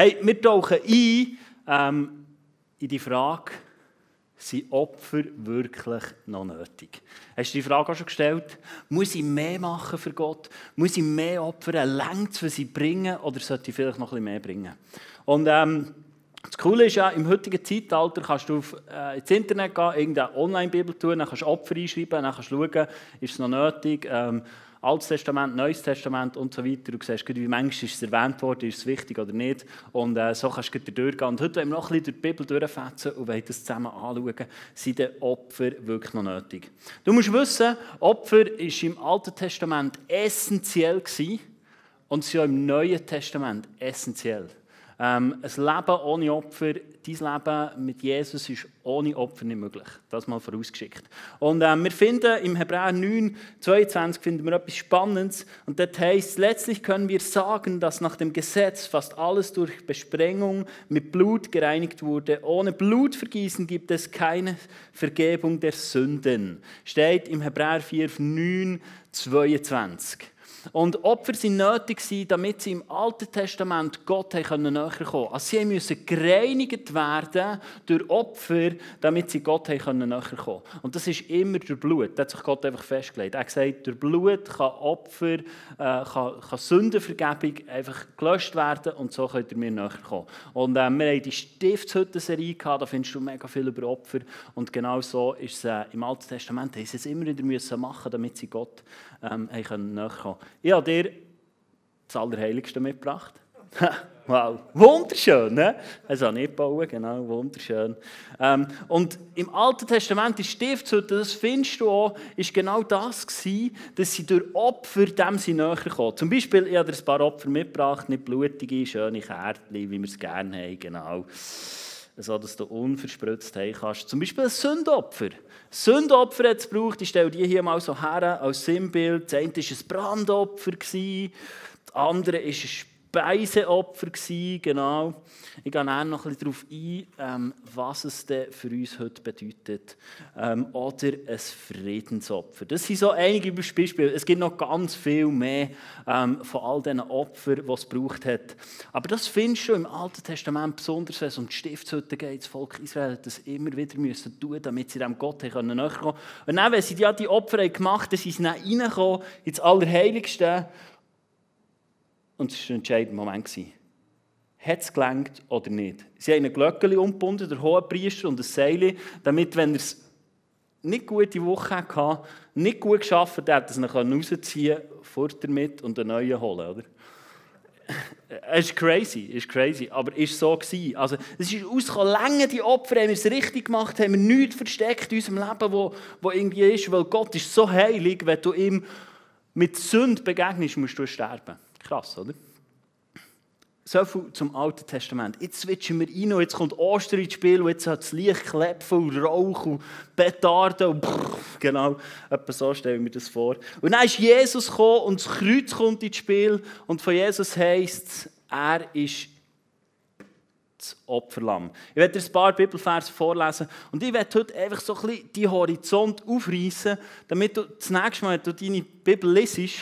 Hey, wir tauchen ein ähm, in die Frage, sind Opfer wirklich noch nötig? Hast du die Frage auch schon gestellt? Muss ich mehr machen für Gott? Muss ich mehr opfern? Längt es, was sie bringen? Oder sollte ich vielleicht noch ein bisschen mehr bringen? Und ähm, das Coole ist ja, im heutigen Zeitalter kannst du auf, äh, ins Internet gehen, irgendeine Online-Bibel tun, dann kannst du Opfer einschreiben, dann kannst du schauen, ist es noch nötig, ähm, Altes Testament, Neues Testament und so weiter. Du siehst, wie manchmal ist es erwähnt worden, ist es wichtig oder nicht. Und äh, so kannst du durchgehen. Und heute wollen wir noch ein bisschen durch die Bibel durchfetzen und wollen das zusammen anschauen. Sind die Opfer wirklich noch nötig? Du musst wissen, Opfer war im Alten Testament essentiell gewesen, und sie auch im Neuen Testament essentiell. Ähm, ein Leben ohne Opfer, dein Leben mit Jesus ist ohne Opfer nicht möglich. Das mal vorausgeschickt. Und ähm, wir finden im Hebräer 9, 22 finden wir etwas Spannendes. Und das heißt, letztlich können wir sagen, dass nach dem Gesetz fast alles durch Besprengung mit Blut gereinigt wurde. Ohne Blutvergießen gibt es keine Vergebung der Sünden. Steht im Hebräer 4, 9, 22. Und Opfer sind nötig damit sie im Alten Testament Gott näher kommen konnten. Also sie müssen gereinigt werden durch Opfer, damit sie Gott näher kommen konnten. Und das ist immer durch Blut. Da hat sich Gott einfach festgelegt. Er hat gesagt, durch Blut kann Opfer, äh, kann, kann Sündenvergebung einfach gelöscht werden und so könnt ihr mir näher kommen. Und äh, wir haben die Stiftshütten-Serie gehabt, da findest du mega viel über Opfer. Und genau so ist es äh, im Alten Testament. Sie es immer wieder machen, damit sie Gott ähm, näher kommen ich habe dir das Allerheiligste mitgebracht. wow, wunderschön, ne? Das habe ich gebaut, genau, wunderschön. Ähm, und im Alten Testament, die Stiftshütte, das findest du auch, ist genau das gewesen, dass sie durch Opfer dem sie näher kommen. Zum Beispiel, ich habe dir ein paar Opfer mitgebracht, nicht blutige, schöne Kärtchen, wie wir es gerne haben, genau so dass du unverspritzt haben kannst. Zum Beispiel ein Sündopfer. Sündopfer hat es gebraucht, ich stelle die hier mal so her als Sinnbild. Das eine war ein Brandopfer, das andere ist ein Speiseopfer gewesen, genau. Ich gehe dann noch ein bisschen darauf ein, ähm, was es denn für uns heute bedeutet. Ähm, oder ein Friedensopfer. Das sind so einige Beispiele. Es gibt noch ganz viel mehr ähm, von all diesen Opfern, die es gebraucht hat. Aber das findest du im Alten Testament, besonders wenn es um die Stiftshütte geht. Das Volk Israel hat das immer wieder müssen tun, damit sie dem Gott näher kommen Und dann, wenn sie die Opfer gemacht haben, sind sie dann reingekommen ins Allerheiligste und es war ein entscheidender Moment. Hat es gelangt oder nicht? Sie haben ein Glöckchen umgebunden, der hohe Priester und ein Seil, damit, wenn er es nicht gute Woche hatte, nicht gut geschafft hat, dass er rausziehen konnte, fort damit und einen neuen holen. Oder? Es ist crazy, ist crazy, aber es war so. Also, es ist ausgekommen, lange die Opfer, haben wir es richtig gemacht, haben wir nichts versteckt in unserem Leben, wo, wo irgendwie ist, weil Gott ist so heilig, wenn du ihm mit Sünde begegnest, musst du sterben. Krass, oder? So viel zum Alten Testament. Jetzt switchen wir rein und jetzt kommt Ostern ins Spiel und jetzt hat das Licht Klepfen und Rauch und Petarden und brrr, genau, etwa so stelle ich mir das vor. Und dann ist Jesus gekommen und das Kreuz kommt ins Spiel und von Jesus heisst es, er ist das Opferlamm. Ich werde dir ein paar Bibelverse vorlesen und ich werde heute einfach so ein bisschen die Horizont aufreißen, damit du das nächste Mal, wenn du deine Bibel lesest,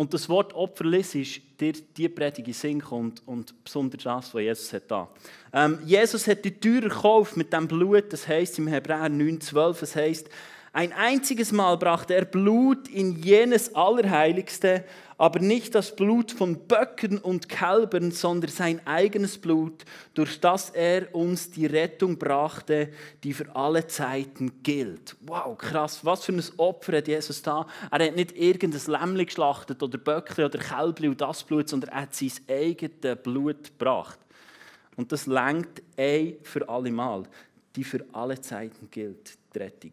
und das Wort Opfer ist dir die Predigt in Sinn kommt und besonders das, was Jesus hat da. Ähm, Jesus hat die Tür gekauft mit dem Blut, das heißt im Hebräer 9,12, es heißt, ein einziges Mal brachte er Blut in jenes Allerheiligste, aber nicht das Blut von Böcken und Kälbern, sondern sein eigenes Blut, durch das er uns die Rettung brachte, die für alle Zeiten gilt. Wow, krass, was für ein Opfer hat Jesus da? Er hat nicht irgendein Lämmli geschlachtet oder Böckli oder Kälbli und das Blut, sondern er hat sein eigenes Blut gebracht. Und das lenkt ein für alle Mal, die für alle Zeiten gilt, die Rettung.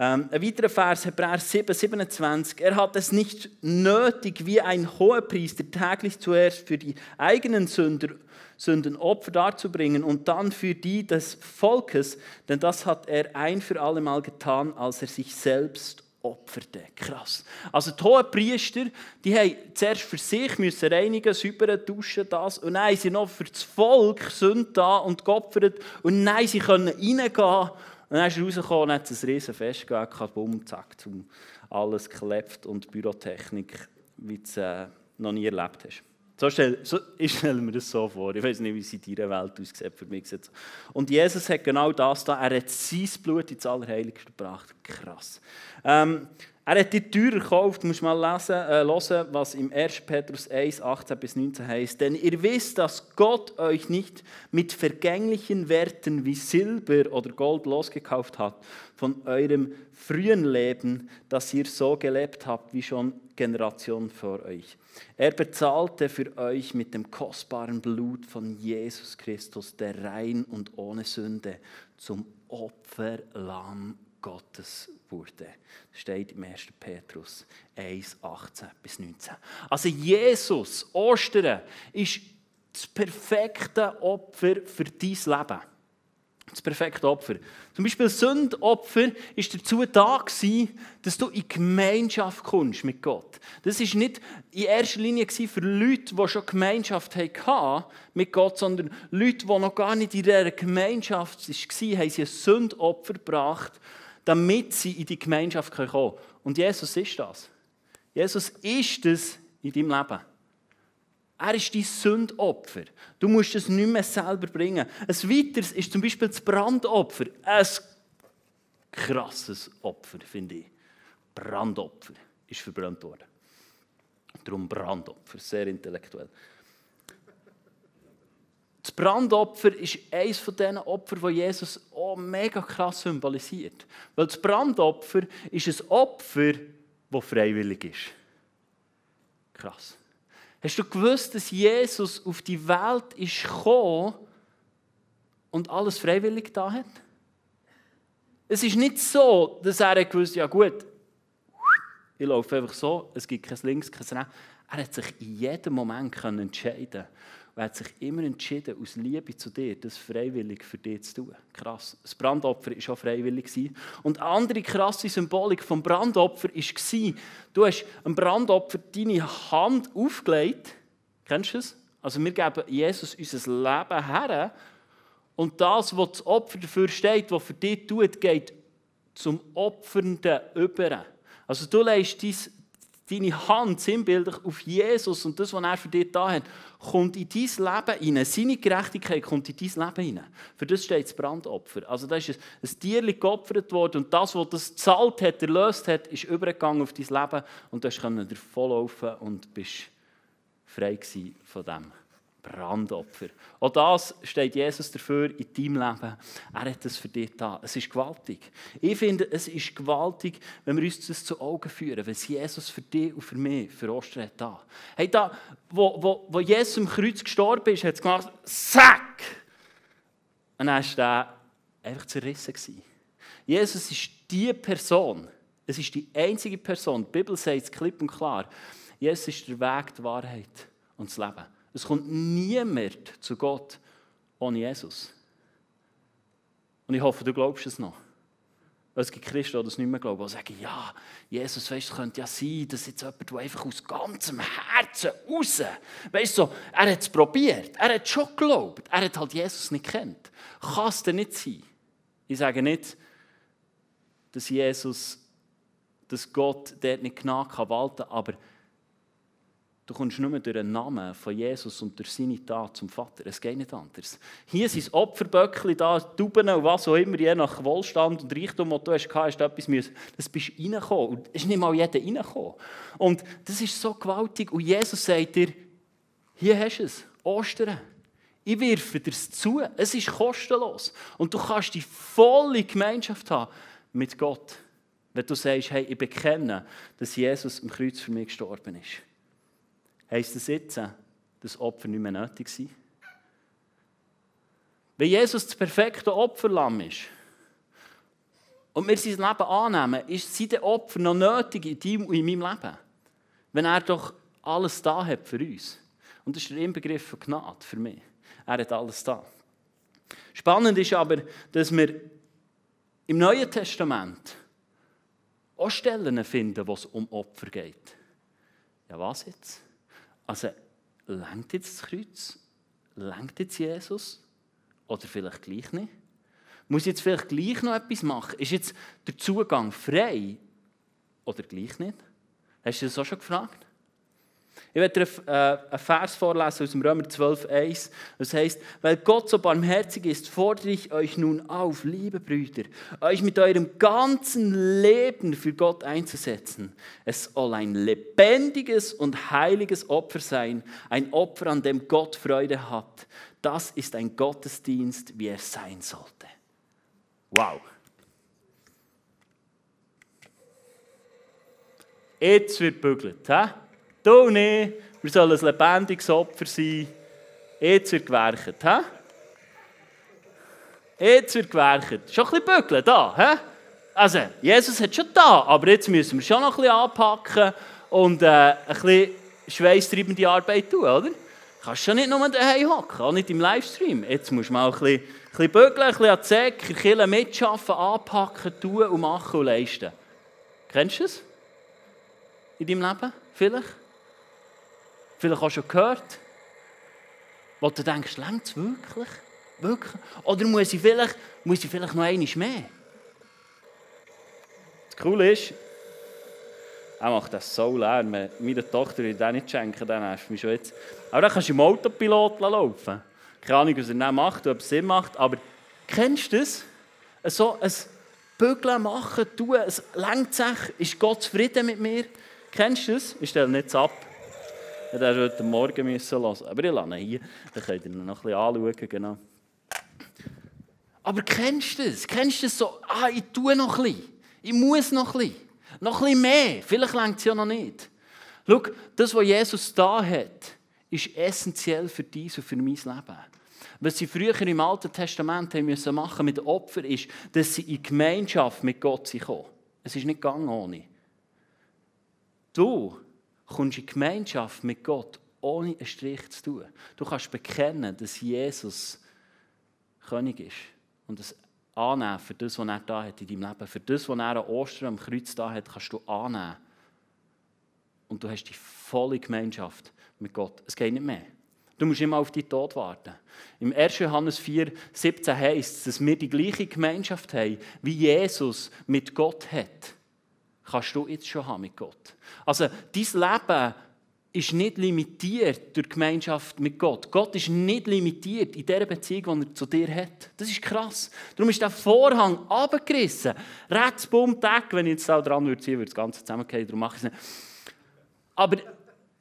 Ähm, ein weiterer Vers, Hebräer 7, 27. Er hat es nicht nötig, wie ein Hohepriester täglich zuerst für die eigenen Sünder, Sünden Opfer darzubringen und dann für die des Volkes, denn das hat er ein für alle Mal getan, als er sich selbst opferte. Krass. Also die hohen Priester, die haben zuerst für sich müssen reinigen, säubern, duschen, das. Und haben sie noch für das Volk Sünden da und geopfert. Und dann sie können reingehen dann ist er rausgekommen und hat ein riesen Fest gehabt, bumm, zack, zum alles geklebt und Bürotechnik, wie du äh, noch nie erlebt hast. So stelle, so, ich stelle mir das so vor. Ich weiß nicht, wie es in deiner Welt aussieht. Für mich so. Und Jesus hat genau das da. Er hat sein Blut ins Allerheiligste gebracht. Krass. Ähm, er hat die Tür gekauft, muss mal lesen, äh, hören, was im 1. Petrus 1, 18 bis 19 heißt. Denn ihr wisst, dass Gott euch nicht mit vergänglichen Werten wie Silber oder Gold losgekauft hat von eurem frühen Leben, dass ihr so gelebt habt wie schon Generationen vor euch. Er bezahlte für euch mit dem kostbaren Blut von Jesus Christus, der rein und ohne Sünde zum Opferlamm Gottes wurde. Das steht im 1. Petrus 1, 18 bis 19. Also Jesus, Ostern, ist das perfekte Opfer für dein Leben. Das perfekte Opfer. Zum Beispiel Sündopfer ist dazu da gewesen, dass du in Gemeinschaft kommst mit Gott. Das ist nicht in erster Linie für Leute, die schon Gemeinschaft hatten mit Gott, sondern Leute, die noch gar nicht in dieser Gemeinschaft waren, haben sie ein Sündopfer gebracht damit sie in die Gemeinschaft kommen können. Und Jesus ist das. Jesus ist es in deinem Leben. Er ist dein Sündopfer. Du musst es nicht mehr selber bringen. Ein weiteres ist zum Beispiel das Brandopfer. Ein krasses Opfer, finde ich. Brandopfer ist verbrannt worden. Darum Brandopfer, sehr intellektuell. Das Brandopfer ist eines von diesen Opfern, die Jesus auch mega krass symbolisiert. Weil das Brandopfer ist ein Opfer, das freiwillig ist. Krass. Hast du gewusst, dass Jesus auf die Welt ist gekommen und alles freiwillig da hat? Es ist nicht so, dass er gewusst ja gut, ich laufe einfach so, es gibt kein Links, kein Rechts. Er hat sich in jedem Moment entscheiden er hat sich immer entschieden, aus Liebe zu dir, das freiwillig für dich zu tun. Krass. Das Brandopfer war auch freiwillig. Und eine andere krasse Symbolik vom Brandopfer war, du hast einem Brandopfer deine Hand aufgelegt. Kennst du das? Also wir geben Jesus unser Leben her. Und das, was das Opfer dafür steht, was für dich tut, geht zum Opfernden über. Also du legst dein deine Hand sinnbildlich auf Jesus und das, was er für dich da hat, kommt in dein Leben hinein. Seine Gerechtigkeit kommt in dein Leben hinein. Für das steht das Brandopfer. Also da ist ein Tier geopfert worden und das, was das zahlt hat, erlöst hat, ist übergegangen auf dein Leben und du konntest davonlaufen und bist frei von dem. Brandopfer. Auch das steht Jesus dafür in deinem Leben. Er hat es für dich da. Es ist gewaltig. Ich finde, es ist gewaltig, wenn wir uns das zu Augen führen, was Jesus für dich und für mich für Ostern hat da. Hey, da, wo, wo, wo Jesus am Kreuz gestorben ist, hat es gemacht, zack! Und dann war er einfach zerrissen. Jesus ist die Person, es ist die einzige Person, die Bibel sagt es klipp und klar, Jesus ist der Weg, die Wahrheit und das Leben. Es kommt niemand zu Gott ohne Jesus. Und ich hoffe, du glaubst es noch. Es gibt Christen, die das nicht mehr glauben, die sagen, ja, Jesus, weißt, es könnte ja sein, dass jetzt jemand, der einfach aus ganzem Herzen raus, weißt du, er hat es probiert, er hat schon geglaubt, er hat halt Jesus nicht kennt. Kann es denn nicht sein? Ich sage nicht, dass Jesus, dass Gott dort nicht genau kann walten kann, aber Du kommst nur durch den Namen von Jesus und durch seine Tat zum Vater. Es geht nicht anders. Hier sind Opferböckchen da, Tauben und was auch immer, je nach Wohlstand und Reichtum, den du hast, hast du etwas müssen. Das bist reingekommen. Und es ist nicht mal jeder reingekommen. Und das ist so gewaltig. Und Jesus sagt dir, hier hast du es, Ostern. Ich wirfe dir es zu. Es ist kostenlos. Und du kannst die volle Gemeinschaft haben mit Gott. Wenn du sagst, hey, ich bekenne, dass Jesus am Kreuz für mich gestorben ist. Heißt das jetzt, dass Opfer nicht mehr nötig sind? Wenn Jesus das perfekte Opferlamm ist und wir sein Leben annehmen, ist sein Opfer noch nötig in deinem und in meinem Leben? Wenn er doch alles da hat für uns. Und das ist der Inbegriff von Gnade für mich. Er hat alles da. Spannend ist aber, dass wir im Neuen Testament auch Stellen finden, wo es um Opfer geht. Ja, was jetzt? Also, lenkt jetzt das Kreuz? Lenkt jetzt Jesus? Oder vielleicht gleich nicht? Muss ich jetzt vielleicht gleich noch etwas machen? Ist jetzt der Zugang frei? Oder gleich nicht? Hast du das auch schon gefragt? Ich werde dir äh, einen Vers vorlesen aus dem Römer 12,1. Das heißt, weil Gott so barmherzig ist, fordere ich euch nun auf, liebe Brüder, euch mit eurem ganzen Leben für Gott einzusetzen. Es soll ein lebendiges und heiliges Opfer sein, ein Opfer, an dem Gott Freude hat. Das ist ein Gottesdienst, wie er sein sollte. Wow. Jetzt wird bügelt. He? Du nicht. Wir sollen ein lebendiges Opfer sein. Jetzt wird gewerkt. He? Jetzt wird gewerkt. Schon ein bisschen bügeln da. He? Also, Jesus hat schon da, aber jetzt müssen wir schon noch ein bisschen anpacken und äh, ein bisschen schweißtreibende Arbeit tun, oder? Du kannst schon nicht nur daheim hocken, auch nicht im Livestream. Jetzt musst du mal ein bisschen, ein bisschen bügeln, ein bisschen an die Säcke, mitschaffen, anpacken, tun und machen und leisten. Kennst du das? In deinem Leben? Vielleicht? Vielleicht auch schon gehört, wo du denkst, längt es wirklich? wirklich? Oder muss ich vielleicht, muss ich vielleicht noch einmal mehr? Das Coole ist, er macht das so leer. Meine Tochter will das nicht schenken, dann hast du mich schon jetzt. Aber dann kannst du im Autopilot laufen. Keine Ahnung, was er dann macht, ob es Sinn macht, aber kennst du das? So ein Bügeln machen, tun, es längt sich, ist Gott zufrieden mit mir? Kennst du das? Ich stelle nichts ab. Ich hätte heute Morgen müssen hören. Aber ich lasse ihn hier. Dann könnt ihr ihn noch ein bisschen anschauen. Genau. Aber kennst du das? Kennst du das so? Ah, ich tue noch bisschen. Ich muss noch bisschen. Noch bisschen mehr. Vielleicht längt es ja noch nicht. Schau, das, was Jesus da hat, ist essentiell für dein und für mein Leben. Was sie früher im Alten Testament haben müssen machen mit den Opfern, ist, dass sie in Gemeinschaft mit Gott sind Es ist nicht gegangen ohne. Du kommst in Gemeinschaft mit Gott, ohne einen Strich zu tun. Du kannst bekennen, dass Jesus König ist und das annehmen für das, was er da hat in deinem Leben. Für das, was er an Ostern am Kreuz da hat, kannst du annehmen. Und du hast die volle Gemeinschaft mit Gott. Es geht nicht mehr. Du musst immer auf die Tod warten. Im 1. Johannes 4, 17 heißt es, dass wir die gleiche Gemeinschaft haben, wie Jesus mit Gott hat kannst du jetzt schon haben mit Gott. Also, dein Leben ist nicht limitiert durch die Gemeinschaft mit Gott. Gott ist nicht limitiert in der Beziehung, die er zu dir hat. Das ist krass. Darum ist der Vorhang abgerissen. Rechts, bumm, Tag. Wenn ich jetzt da dran würde ziehen, würde das Ganze zusammengehen. Darum mache ich es nicht. Aber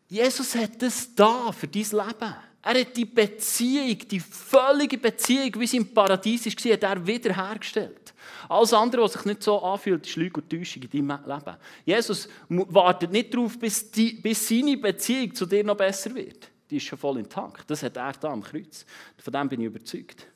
Jesus hat das da für dein Leben. Er hat die Beziehung, die völlige Beziehung, wie sie im Paradies war, hat er wiederhergestellt. Alles andere, was sich nicht so anfühlt, ist Lüge und Täuschung in deinem Leben. Jesus wartet nicht darauf, bis, die, bis seine Beziehung zu dir noch besser wird. Die ist schon voll intakt. Das hat er da am Kreuz. Von dem bin ich überzeugt.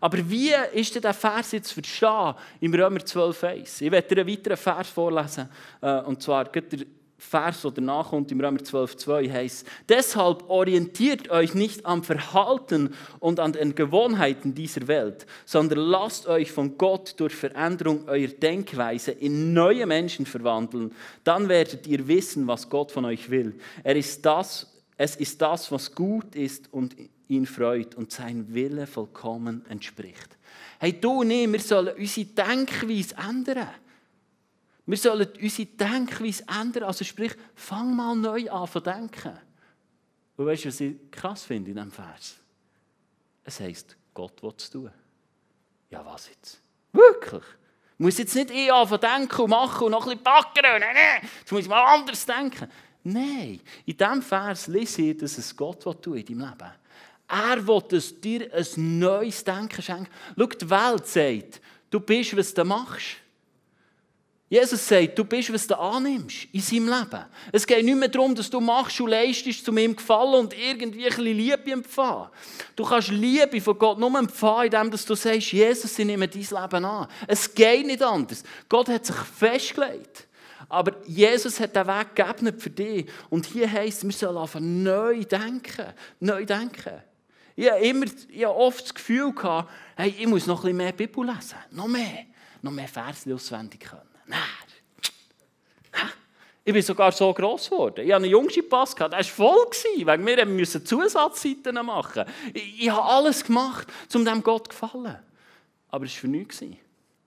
Aber wie ist denn der Vers jetzt zu verstehen im Römer 12,1? Ich werde dir einen weiteren Vers vorlesen. Äh, und zwar der Vers, der danach im Römer 12,2 heißt: Deshalb orientiert euch nicht am Verhalten und an den Gewohnheiten dieser Welt, sondern lasst euch von Gott durch Veränderung eurer Denkweise in neue Menschen verwandeln. Dann werdet ihr wissen, was Gott von euch will. Er ist das, es ist das, was gut ist und ihn freut und sein Wille vollkommen entspricht. Hey, du und ich, wir sollen unsere Denkweise ändern. Wir sollen unsere Denkweise ändern. Also sprich, fang mal neu an zu denken. Und weißt du, was ich krass finde in diesem Vers? Es heisst, Gott will es tun. Ja, was jetzt? Wirklich? Ich muss jetzt nicht ich anfangen denken und machen und noch ein bisschen backen. Nein, nein, jetzt muss ich mal anders denken. Nein, in diesem Vers lese ich, dass es Gott will tun in deinem Leben. Er will dass dir ein neues Denken schenken. Schau, die Welt sagt, du bist, was du machst. Jesus sagt, du bist, was du annimmst in seinem Leben. Es geht nicht mehr darum, dass du machst und leistest zu ihm gefallen und irgendwie ein Liebe empfangen. Du kannst Liebe von Gott nur empfangen, indem du sagst, Jesus, ich nehme dein Leben an. Es geht nicht anders. Gott hat sich festgelegt. Aber Jesus hat den Weg geebnet für dich. Und hier heisst wir sollen einfach neu denken. Neu denken. Ich habe, immer, ich habe oft das Gefühl gehabt, hey, ich muss noch ein bisschen mehr Bibel lesen. Noch mehr. Noch mehr Verse auswendig können. Nein. Ich bin sogar so gross geworden. Ich hatte einen Jungschi-Pass, der war voll. Wegen mir mussten Zusatzseiten machen. Ich, ich habe alles gemacht, um dem Gott zu gefallen. Aber es war für nichts.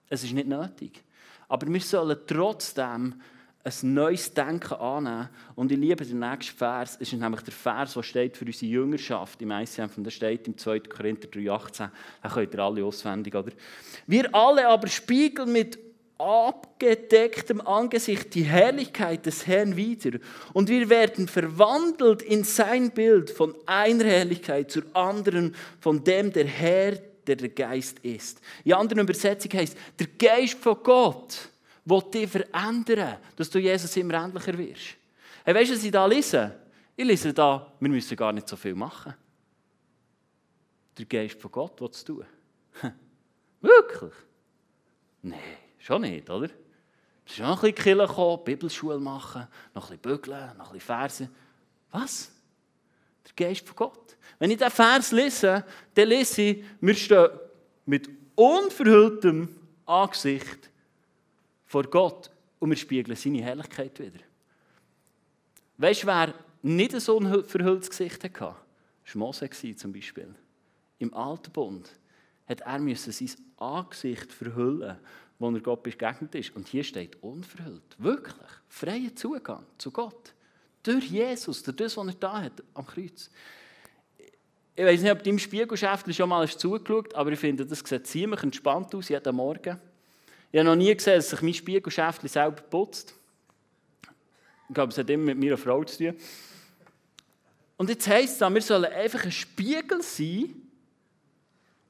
Es ist nicht nötig. Aber wir sollen trotzdem ein neues Denken annehmen. Und ich liebe den nächsten Vers. Es ist nämlich der Vers, der steht für unsere Jüngerschaft im ICF. Und der steht im 2. Korinther 3,18. Den könnt ihr alle auswendig, oder? Wir alle aber spiegeln mit abgedecktem Angesicht die Herrlichkeit des Herrn wieder. Und wir werden verwandelt in sein Bild von einer Herrlichkeit zur anderen, von dem der Herr, der der Geist ist. In anderen Übersetzungen heißt, der Geist von Gott will dich verändern, dass du Jesus immer ähnlicher wirst. Hey, weißt du, was ich da lese? Ich lese da, wir müssen gar nicht so viel machen. Der Geist von Gott will es tun. Wirklich? Nein, schon nicht, oder? Du musst noch ein bisschen Kirche kommen, Bibelschule machen, noch ein bisschen bügeln, noch ein bisschen Verse. Was? Der Geist von Gott. Wenn ich diesen Vers lese, dann lese ich, wir stehen mit unverhülltem Angesicht vor Gott und wir spiegeln seine Herrlichkeit wieder. Weißt du, wer nicht so ein verhülltes Gesicht hatte? Das war Mose zum Beispiel. Im Alten Bund hat er sein Angesicht verhüllen, wo er Gott begegnet ist. Und hier steht unverhüllt. Wirklich. Freier Zugang zu Gott. Durch Jesus, durch das, was er da hat am Kreuz. Ich weiß nicht, ob deinem Spiegelschäftchen schon mal zugeschaut hast, aber ich finde, das sieht ziemlich entspannt aus jeden Morgen. Ich habe noch nie gesehen, dass sich mein Spiegelschäftchen selber putzt. Ich glaube, es hat immer mit meiner Frau zu tun. Und jetzt heisst es wir sollen einfach ein Spiegel sein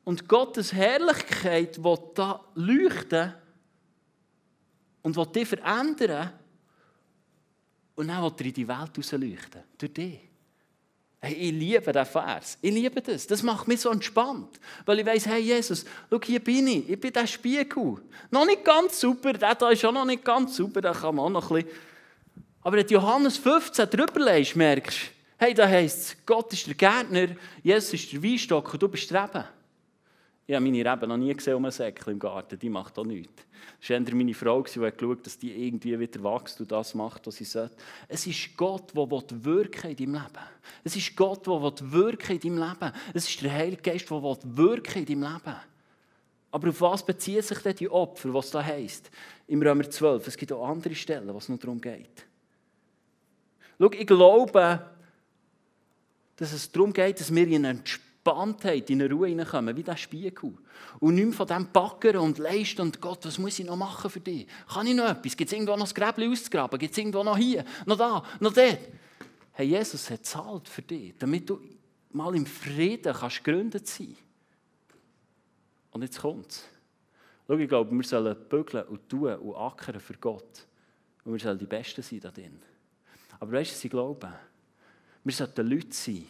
und Gottes Herrlichkeit will da leuchten und will dich verändern und dann will er in die Welt rausleuchten. Durch dich. Hey, ich liebe diesen Vers. Ich liebe das. Das macht mich so entspannt. Weil ich weiss, hey Jesus, schau, hier bin ich. Ich bin der Spiegel. Noch nicht ganz super. Der hier ist auch noch nicht ganz super. Da kann man noch ein bisschen. Aber wenn Johannes 15 drüber liest, merkst du, hey, da heisst es, Gott ist der Gärtner, Jesus ist der Weinstock und du bist Reben. Ich habe meine Reben noch nie gesehen um einen Säckchen im Garten. Die macht auch nichts. Es war meine Frau, die hat geschaut, dass die irgendwie wieder wächst und das macht, was sie sollte. Es ist Gott, der wirken in deinem Leben. Es ist Gott, der wirken in deinem Leben. Es ist der Heilige Geist, der wirken in deinem Leben. Aber auf was beziehen sich denn die Opfer, was da heisst? Im Römer 12. Es gibt auch andere Stellen, es nur darum geht. Schau, ich glaube, dass es darum geht, dass wir in Entspannung Entspanntheit, in eine Ruhe hineinkommen, wie der Spiegel. Und nicht mehr von dem backern und leisten und Gott, was muss ich noch machen für dich? Kann ich noch etwas? Gibt es irgendwo noch das Gräbchen auszugraben? Gibt es irgendwo noch hier, noch da, noch dort? Hey, Jesus hat zahlt für dich, damit du mal im Frieden kannst gegründet sein. Und jetzt kommt es. Schau, ich glaube, wir sollen bügeln und tun und ackern für Gott. Und wir sollen die Besten sein da drin. Aber weißt du, was ich glaube? Wir sollten Leute sein,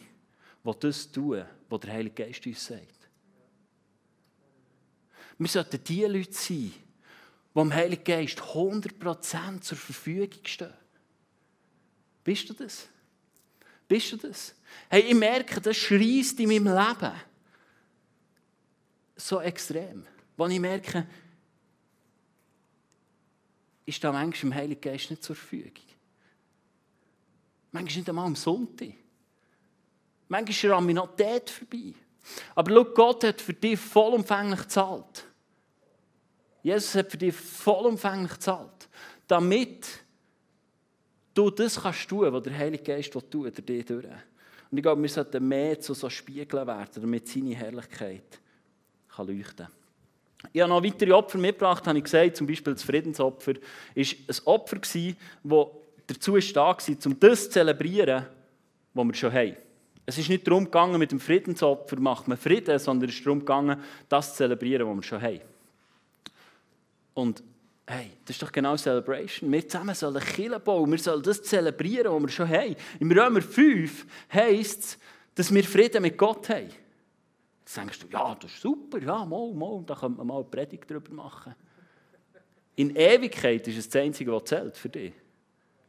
die das tun, was der Heilige Geist uns sagt. Wir sollten die Leute sein, die dem Heiligen Geist 100% zur Verfügung stehen. Bist du das? Bist du das? Hey, ich merke, das schreist in meinem Leben so extrem. Wenn ich merke, ist da manchmal im Heiligen Geist nicht zur Verfügung. Manchmal nicht einmal am Sonntag. Manchmal ist er noch dort vorbei. Aber schau, Gott hat für dich vollumfänglich gezahlt. Jesus hat für dich vollumfänglich gezahlt. Damit du das kannst tun, was der Heilige Geist tun durch dich durch. Und ich glaube, wir sollten mehr zu so Spiegeln werden, damit seine Herrlichkeit kann leuchten kann. Ich habe noch weitere Opfer mitgebracht, habe ich gesagt, zum Beispiel das Friedensopfer, war ein Opfer, das dazu da war, um das zu zelebrieren, was wir schon haben. Es ist nicht darum gegangen, mit dem Friedensopfer macht man Frieden, sondern es ist darum gegangen, das zu zelebrieren, was wir schon haben. Und hey, das ist doch genau Celebration. Wir zusammen sollen Kirche bauen, wir sollen das zelebrieren, was wir schon haben. Im Römer 5 heisst es, dass wir Frieden mit Gott haben. Jetzt denkst du, ja, das ist super, ja, mal, mal, da könnte man mal eine Predigt darüber machen. In Ewigkeit ist es das Einzige, was zählt für dich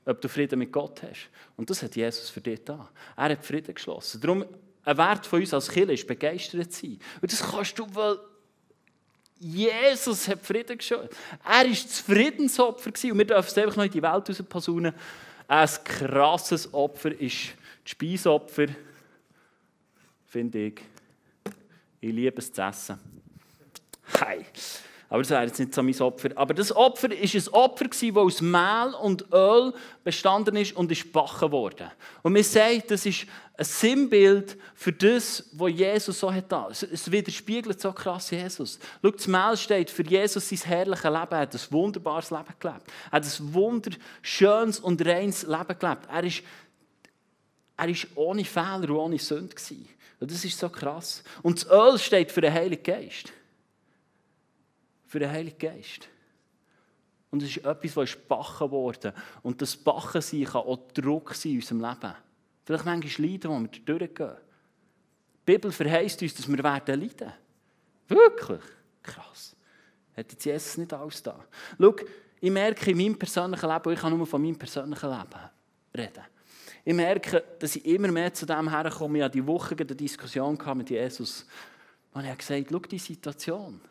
ob du Frieden mit Gott hast. Und das hat Jesus für dich da. Er hat Frieden geschlossen. Darum, ein Wert von uns als Kirche ist, begeistert sein. Und das kannst du, weil Jesus hat Frieden geschafft. Er war das Friedensopfer und wir dürfen es einfach noch in die Welt rausposaunen. Ein krasses Opfer ist das Speisopfer, finde ich. Ich liebe es zu essen. Hi. Aber das wäre jetzt nicht so mein Opfer. Aber das Opfer war ein Opfer, das aus Mehl und Öl bestanden ist und ist gebacken worden. Und wir sagen, das ist ein Sinnbild für das, was Jesus so hat. Es widerspiegelt so krass Jesus. Schau, das Mehl steht für Jesus sein herrliches Leben. Er hat ein wunderbares Leben gelebt. Er hat ein wunderschönes und reines Leben gelebt. Er ist, er ist ohne Fehler und ohne Sünde. Das ist so krass. Und das Öl steht für den Heiligen Geist für den Heiligen Geist. Und es ist etwas, das ist backen worden. Und das Bachen sein kann auch Druck sein in unserem Leben. Vielleicht manchmal Leiden, wo wir durchgehen. Die Bibel verheißt uns, dass wir werden leiden. Wirklich? Krass. Hat jetzt Jesus nicht alles da? Schau, ich merke in meinem persönlichen Leben, ich kann nur von meinem persönlichen Leben reden. Ich merke, dass ich immer mehr zu dem herkomme. Ich hatte die Woche eine Diskussion mit Jesus. Und er hat gesagt, schau die Situation.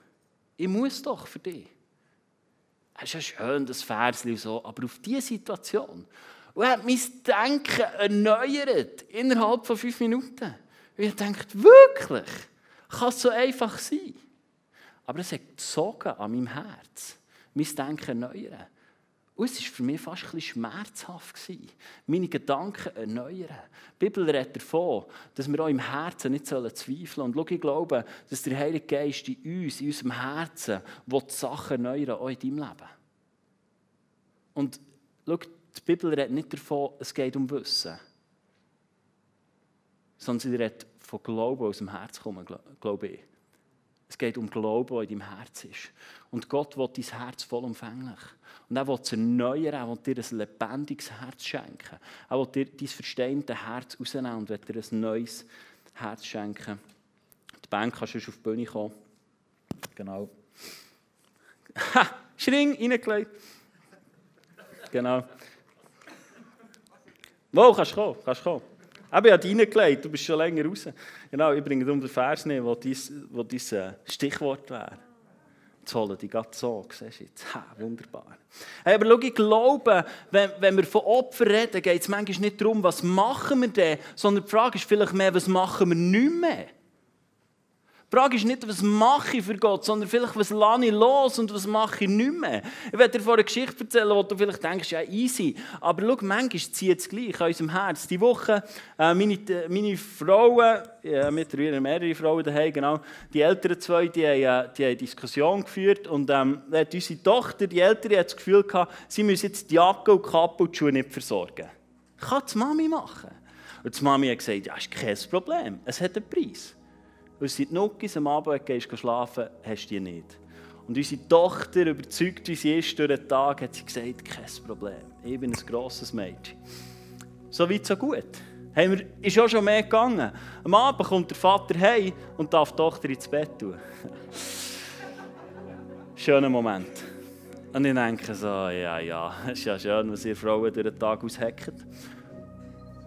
Ich muss doch für dich. Es ist ja schön, das Versli so, aber auf diese Situation. Und er hat mein Denken erneuert, innerhalb von fünf Minuten. Und ich dachte, wirklich? Kann es so einfach sein? Aber es hat gezogen an meinem Herz. Mein Denken erneuern. Und es war für mich fast ein schmerzhaft. Meine Gedanken erneuern. Die Bibel redet davon, dass wir auch im Herzen nicht zweifeln sollen. Und schau, ich glaube, dass der Heilige Geist in uns, in unserem Herzen, will die Sachen erneuern, auch in deinem Leben. Und schau, die Bibel redet nicht davon, es geht um Wissen. Sondern sie redet von Glauben aus dem Herzen kommen, glaube ich. Es geht um Glauben, der in deinem Herz ist. Und Gott will dein Herz vollumfänglich. Und er will es erneuern, er will dir ein lebendiges Herz schenken. Er will dir dein verstehende Herz rausnehmen und will dir ein neues Herz schenken. Die Bank kannst du auf die Bühne kommen. Genau. Ha! Schring, reingelegt. Genau. Wo, kannst du kommen, kannst kommen. Eben, ich habe reingelegt, du bist schon länger raus. Genau, ich bringe um den Vers dein, wo dein äh, Stichwort wäre. Jetzt die gerade so, siehst du jetzt? Ha, wunderbar. Hey, aber schau, ich glaube, wenn, wenn wir von Opfern reden, geht es manchmal nicht darum, was machen wir denn, sondern die Frage ist vielleicht mehr, was machen wir nicht mehr. Die Frage ist nicht, was mache ich für Gott, sondern vielleicht, was lasse ich los und was mache ich nicht mehr. Ich werde dir vor eine Geschichte erzählen, wo du vielleicht denkst, ja, easy. Aber schau, manchmal zieht es gleich an unserem Herz. Die Woche, äh, meine, meine Frauen, ja, mittlerweile mehrere Frauen daheim, genau, die älteren zwei, die haben, äh, die haben Diskussion geführt und ähm, hat unsere Tochter, die Ältere, hat das Gefühl gehabt, sie müsse jetzt die Jacke und Kappe und die Schuhe nicht versorgen. Kann die Mami machen. Und die Mami hat gesagt, ja, ist kein Problem, es hat einen Preis. Die Nuckis am Abend gehst schlafen, hast du die nicht. Und unsere Tochter, überzeugt wie sie ist durch den Tag, hat sie gesagt, kein Problem, ich bin ein grosses Mädchen. So weit, so gut. Haben wir, ist auch schon mehr gegangen. Am Abend kommt der Vater heim und darf die Tochter ins Bett tun. Schöner Moment. Und ich denke so, ja, ja, es ist ja schön, was ihr Frauen durch den Tag ausheckt.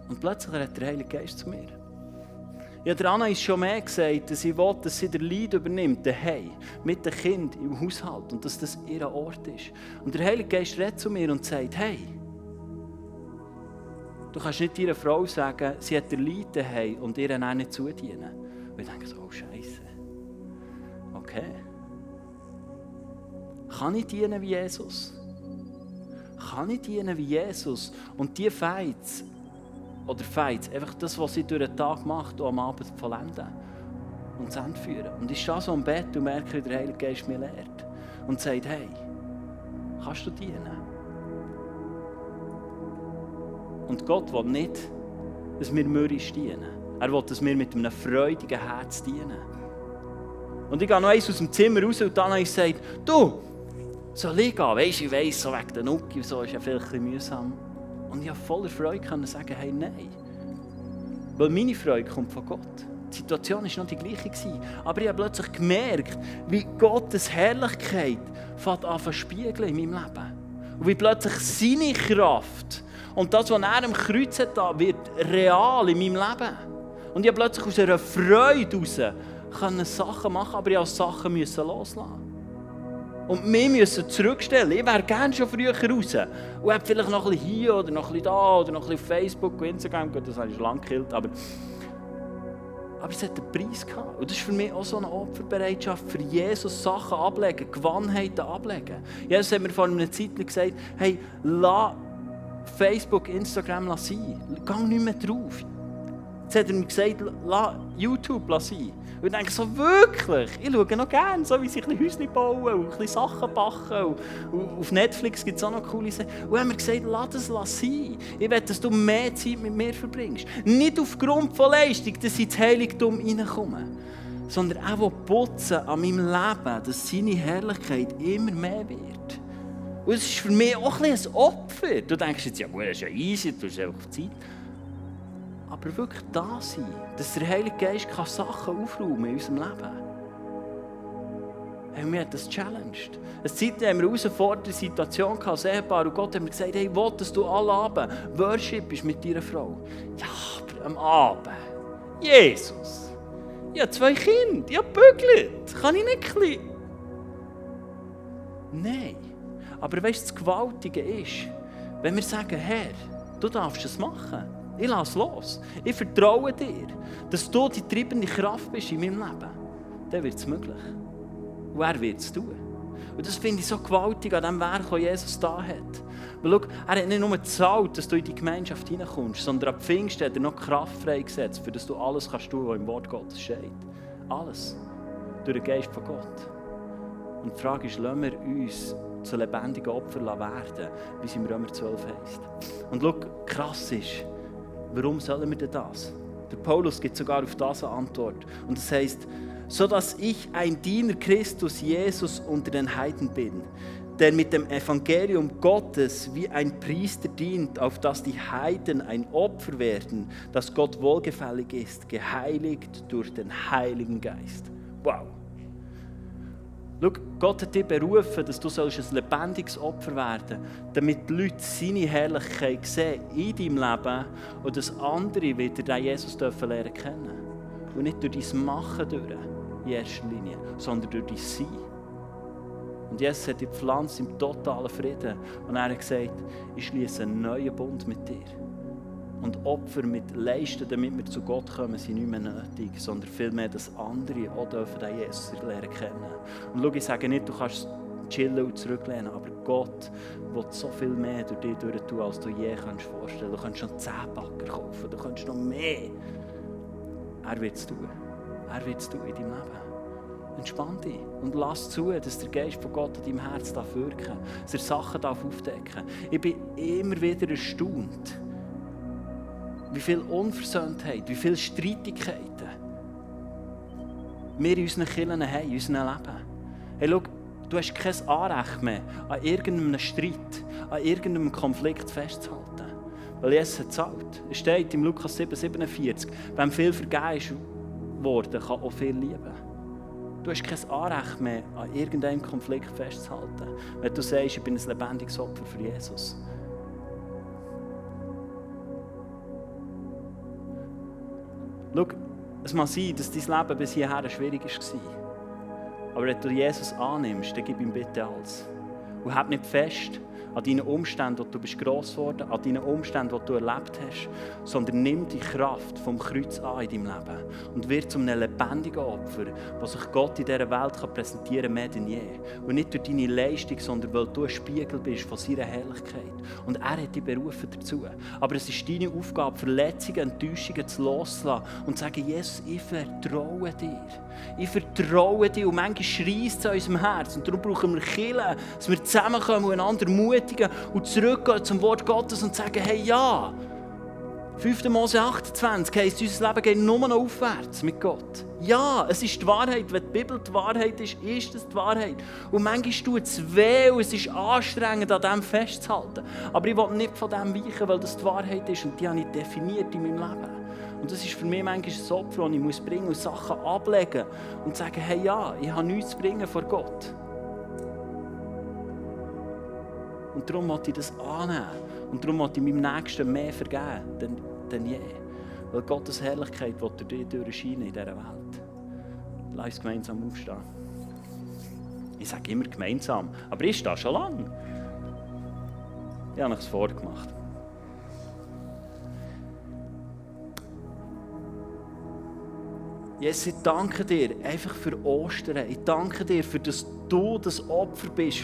Und plötzlich hat der Heilige Geist zu mir. Ja, der Anna ist schon mehr gesagt, dass sie will, dass sie den Leid übernimmt, daheim, mit dem Kind im Haushalt und dass das ihr Ort ist. Und der Heilige Geist redet zu mir und sagt, hey, du kannst nicht ihrer Frau sagen, sie hat den Leid daheim und ihr auch nicht zudienen. Und ich denke so, oh Scheiße. Okay. Kann ich dienen wie Jesus? Kann ich dienen wie Jesus und die Fights oder Fights, einfach das, was sie durch den Tag macht, am Abend vollenden und zu Ende führen. Und ich stehe so am Bett und merke, wie der Heilige Geist mir lehrt und sagt, hey, kannst du dienen? Und Gott will nicht, dass wir mürrisch dienen. Er will, dass wir mit einem freudigen Herz dienen. Und ich gehe noch eins aus dem Zimmer raus und dann habe ich du, soll ich gehen? Weisst du, ich weiss, so wegen der Nuki so ist ja bisschen mühsam. Und ich habe voller Freude können sagen, hey, nein. Weil meine Freude kommt von Gott. Die Situation war noch die gleiche. Aber ich habe plötzlich gemerkt, wie Gottes Herrlichkeit fängt zu spiegeln in meinem Leben. Und wie plötzlich seine Kraft und das, was er am Kreuz hat, wird real in meinem Leben. Und ich habe plötzlich aus einer Freude heraus Sachen machen, aber ich musste Sachen loslassen. Und wir müssen zurückstellen. Ich wäre gerne schon früher raus. Und habe vielleicht noch ein bisschen hier oder noch ein bisschen da oder noch ein bisschen auf Facebook und Instagram. Gut, das habe ich schon lange gekillt. Aber, Aber es hat einen Preis gehabt. Und das ist für mich auch so eine Opferbereitschaft, für Jesus Sachen ablegen, Gewohnheiten ablegen. Jesus hat mir vor einer Zeit gesagt, hey, lass Facebook, Instagram sein. Geh nicht mehr drauf. Jetzt hat er mir gesagt, lass YouTube sein. Und ich denke so, wirklich? Ich schaue noch gerne, so wie sie ein Häuschen bauen und ein bisschen Sachen backen. Und, auf Netflix gibt es auch noch coole Sachen. Und haben mir gesagt, lass das sein. Ich will, dass du mehr Zeit mit mir verbringst. Nicht aufgrund von Leistung, dass ich ins Heiligtum reinkomme. Sondern auch putzen an meinem Leben, dass seine Herrlichkeit immer mehr wird. Und es ist für mich auch ein, ein Opfer. Du denkst jetzt, ja das ist ja easy, du hast einfach Zeit aber wirklich da sein, dass der Heilige Geist kann Sachen aufräumen in unserem Leben. Hey, wir haben das challenged. Eine Zeit haben wir eine herausfordernde Situation gehabt, als und Gott hat mir gesagt, hey, will, dass du alle Abend Worship bist mit deiner Frau. Ja, aber am Abend. Jesus. Ich habe zwei Kinder, ich habe bügelt. Kann ich nicht ein Nein. Aber weißt du, das Gewaltige ist, wenn wir sagen, Herr, du darfst es machen. Ich lasse los. Ich vertraue dir, dass du die treibende Kraft bist in meinem Leben. Dann wird es möglich. Und er wird es tun. Und das finde ich so gewaltig an dem Werk, das Jesus da hat. Weil schau, er hat nicht nur gezahlt, dass du in die Gemeinschaft hineinkommst, sondern ab Pfingsten hat noch Kraft freigesetzt, für dass du alles kannst tun, was im Wort Gottes steht. Alles. Durch den Geist von Gott. Und die Frage ist, lassen wir uns zu lebendigen Opfern werden, wie es im Römer 12 heißt. Und schau, krass ist, Warum sollen wir denn das? Der Paulus gibt sogar auf das eine Antwort. Und das heißt, so dass ich ein Diener Christus Jesus unter den Heiden bin, der mit dem Evangelium Gottes wie ein Priester dient, auf das die Heiden ein Opfer werden, das Gott wohlgefällig ist, geheiligt durch den Heiligen Geist. Wow! Schau, Gott hat dich berufen, dass du ein lebendiges Opfer werden sollst, damit die Leute seine Herrlichkeit sehen in deinem Leben und dass andere wieder den Jesus dürfen lernen kennen. Und nicht durch dein Machen durch, in erster Linie, sondern durch dein Sein. Und Jesus hat die Pflanze im totalen Frieden und er hat gesagt, ich schließe einen neuen Bund mit dir. Und Opfer mit Leisten, damit wir zu Gott kommen, sind nicht mehr nötig, sondern vielmehr, dass andere auch dürfen den Jesus lernen kennen. Und schau, ich sage nicht, du kannst chillen und zurücklehnen, aber Gott will so viel mehr durch dich durch tun, als du je kannst vorstellen. Du kannst noch zehn Backer kaufen, du kannst noch mehr. Er wird es tun. Er wird es tun in deinem Leben. Entspann dich und lass zu, dass der Geist von Gott in deinem Herz wirken darf, dass er Sachen aufdecken darf. Ich bin immer wieder erstaunt, wie viel Unversöhntheit, wie viele Streitigkeiten wir in unseren Kirchen haben, in unserem Leben. Hey, schau, du hast kein Anrecht mehr, an irgendeinem Streit, an irgendeinem Konflikt festzuhalten. Weil Jesus hat zahlt. Es steht im Lukas 7, 47, wenn viel vergeben worden, kann auch viel lieben. Du hast kein Anrecht mehr, an irgendeinem Konflikt festzuhalten. Wenn du sagst, ich bin ein lebendiges Opfer für Jesus. Schau, es mag sein, dass dein Leben bis hierher schwierig war. Aber wenn du Jesus annimmst, dann gib ihm bitte alles. Und hab nicht fest, an deinen Umständen, wo du bist gross geworden, an deinen Umständen, die du erlebt hast, sondern nimm die Kraft vom Kreuz an in deinem Leben und wird zu einem lebendigen Opfer, das sich Gott in dieser Welt kann, mehr denn je. Und nicht durch deine Leistung, sondern weil du ein Spiegel bist von seiner Herrlichkeit. Und er hat dich berufen dazu. Aber es ist deine Aufgabe, Verletzungen, Enttäuschungen zu loslassen und zu sagen, Jesus, ich vertraue dir. Ich vertraue dir. Und manchmal schreist es in unserem Herz. Und darum brauchen wir Killen, dass wir zusammenkommen und einander ermutigen und zurückgehen zum Wort Gottes und sagen, hey, ja. 5. Mose 28 heisst, unser Leben geht nur noch aufwärts mit Gott. Ja, es ist die Wahrheit. Wenn die Bibel die Wahrheit ist, ist es die Wahrheit. Und manchmal tut es weh und es ist anstrengend, an dem festzuhalten. Aber ich will nicht von dem weichen, weil das die Wahrheit ist und die habe ich definiert in meinem Leben. Und das ist für mich manchmal ein Opfer, das ich muss bringen muss, Sachen ablegen und sagen, hey ja, ich habe nichts zu bringen vor Gott. Und darum möchte ich das annehmen. Und darum möchte ich meinem Nächsten mehr vergeben denn, denn je. Weil Gottes Herrlichkeit will durch dich durchscheinen in dieser Welt. Lass uns gemeinsam aufstehen. Ich sage immer gemeinsam, aber ich stehe schon lange. Ich habe es vorgemacht. Jesus, ich danke dir einfach für Ostern. Ich danke dir, für dass du das Opfer bist,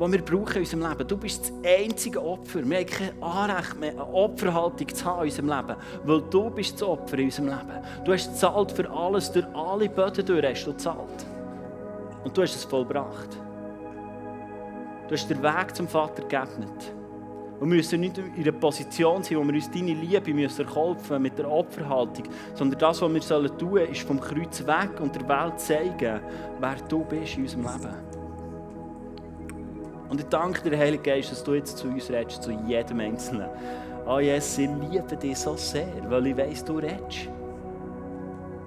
das wir brauchen in unserem Leben. Du bist das einzige Opfer. Wir haben kein Anrecht mehr, eine Opferhaltung zu haben in unserem Leben, weil du bist das Opfer in unserem Leben. Du hast gezahlt für alles, durch alle Böden durch hast du gezahlt. Und du hast es vollbracht. Du hast den Weg zum Vater geebnet. Und wir müssen nicht in einer Position sein, wo wir uns deine Liebe müssen erkaufen mit der Opferhaltung, sondern das, was wir tun sollen, ist vom Kreuz weg und der Welt zeigen, wer du bist in unserem Leben. Und ich danke dir, Heilige Geist, dass du jetzt zu uns redest, zu jedem Einzelnen. Oh Jesus, ich liebe dich so sehr, weil ich weiss, du redest.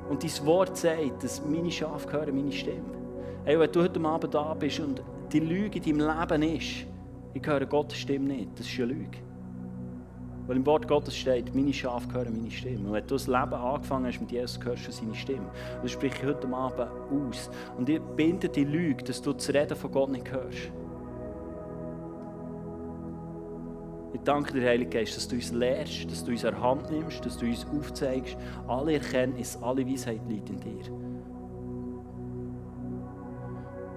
Und dein Wort sagt, dass meine Schafe hören meine Stimme. Hey, wenn du heute Abend da bist und die Lüge in deinem Leben ist, ich höre Gottes Stimme nicht. Das ist eine Lüge. Weil im Wort Gottes steht, meine Schafe hören meine Stimme. Und wenn du das Leben angefangen hast mit Jesus, hörst du seine Stimme. Und das spreche ich heute Abend aus. Und ich binde die Lüge, dass du das Reden von Gott nicht hörst. Ich danke dir, Heilige Geist, dass du uns lehrst, dass du uns an Hand nimmst, dass du uns aufzeigst. Alle Erkenntnis, alle Weisheit liegt in dir.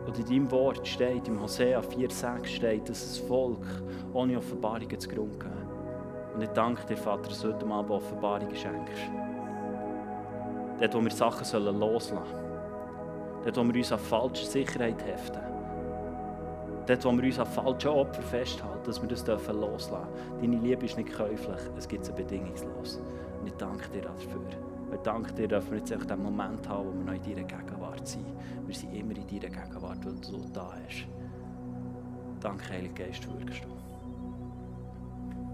Und in deinem Wort steht, im Hosea 4,6 steht, dass das Volk ohne Offenbarungen zu Grund geht. Und ich danke dir, Vater, dass du heute Abend Offenbarungen schenkst. Dort, wo wir Sachen loslassen sollen. Dort, wo wir uns an falsche Sicherheit heften. Dort, wo wir uns an falschen Opfer festhalten, dass wir das dürfen loslassen dürfen. Deine Liebe ist nicht käuflich, es gibt sie bedingungslos. Und ich danke dir dafür. Ich danke dir, dass wir jetzt auch den Moment haben, wo wir noch in deiner Gegenwart sind. Wir sind immer in deiner Gegenwart, weil du da hast. Danke, Heilige Geist, wirkst du.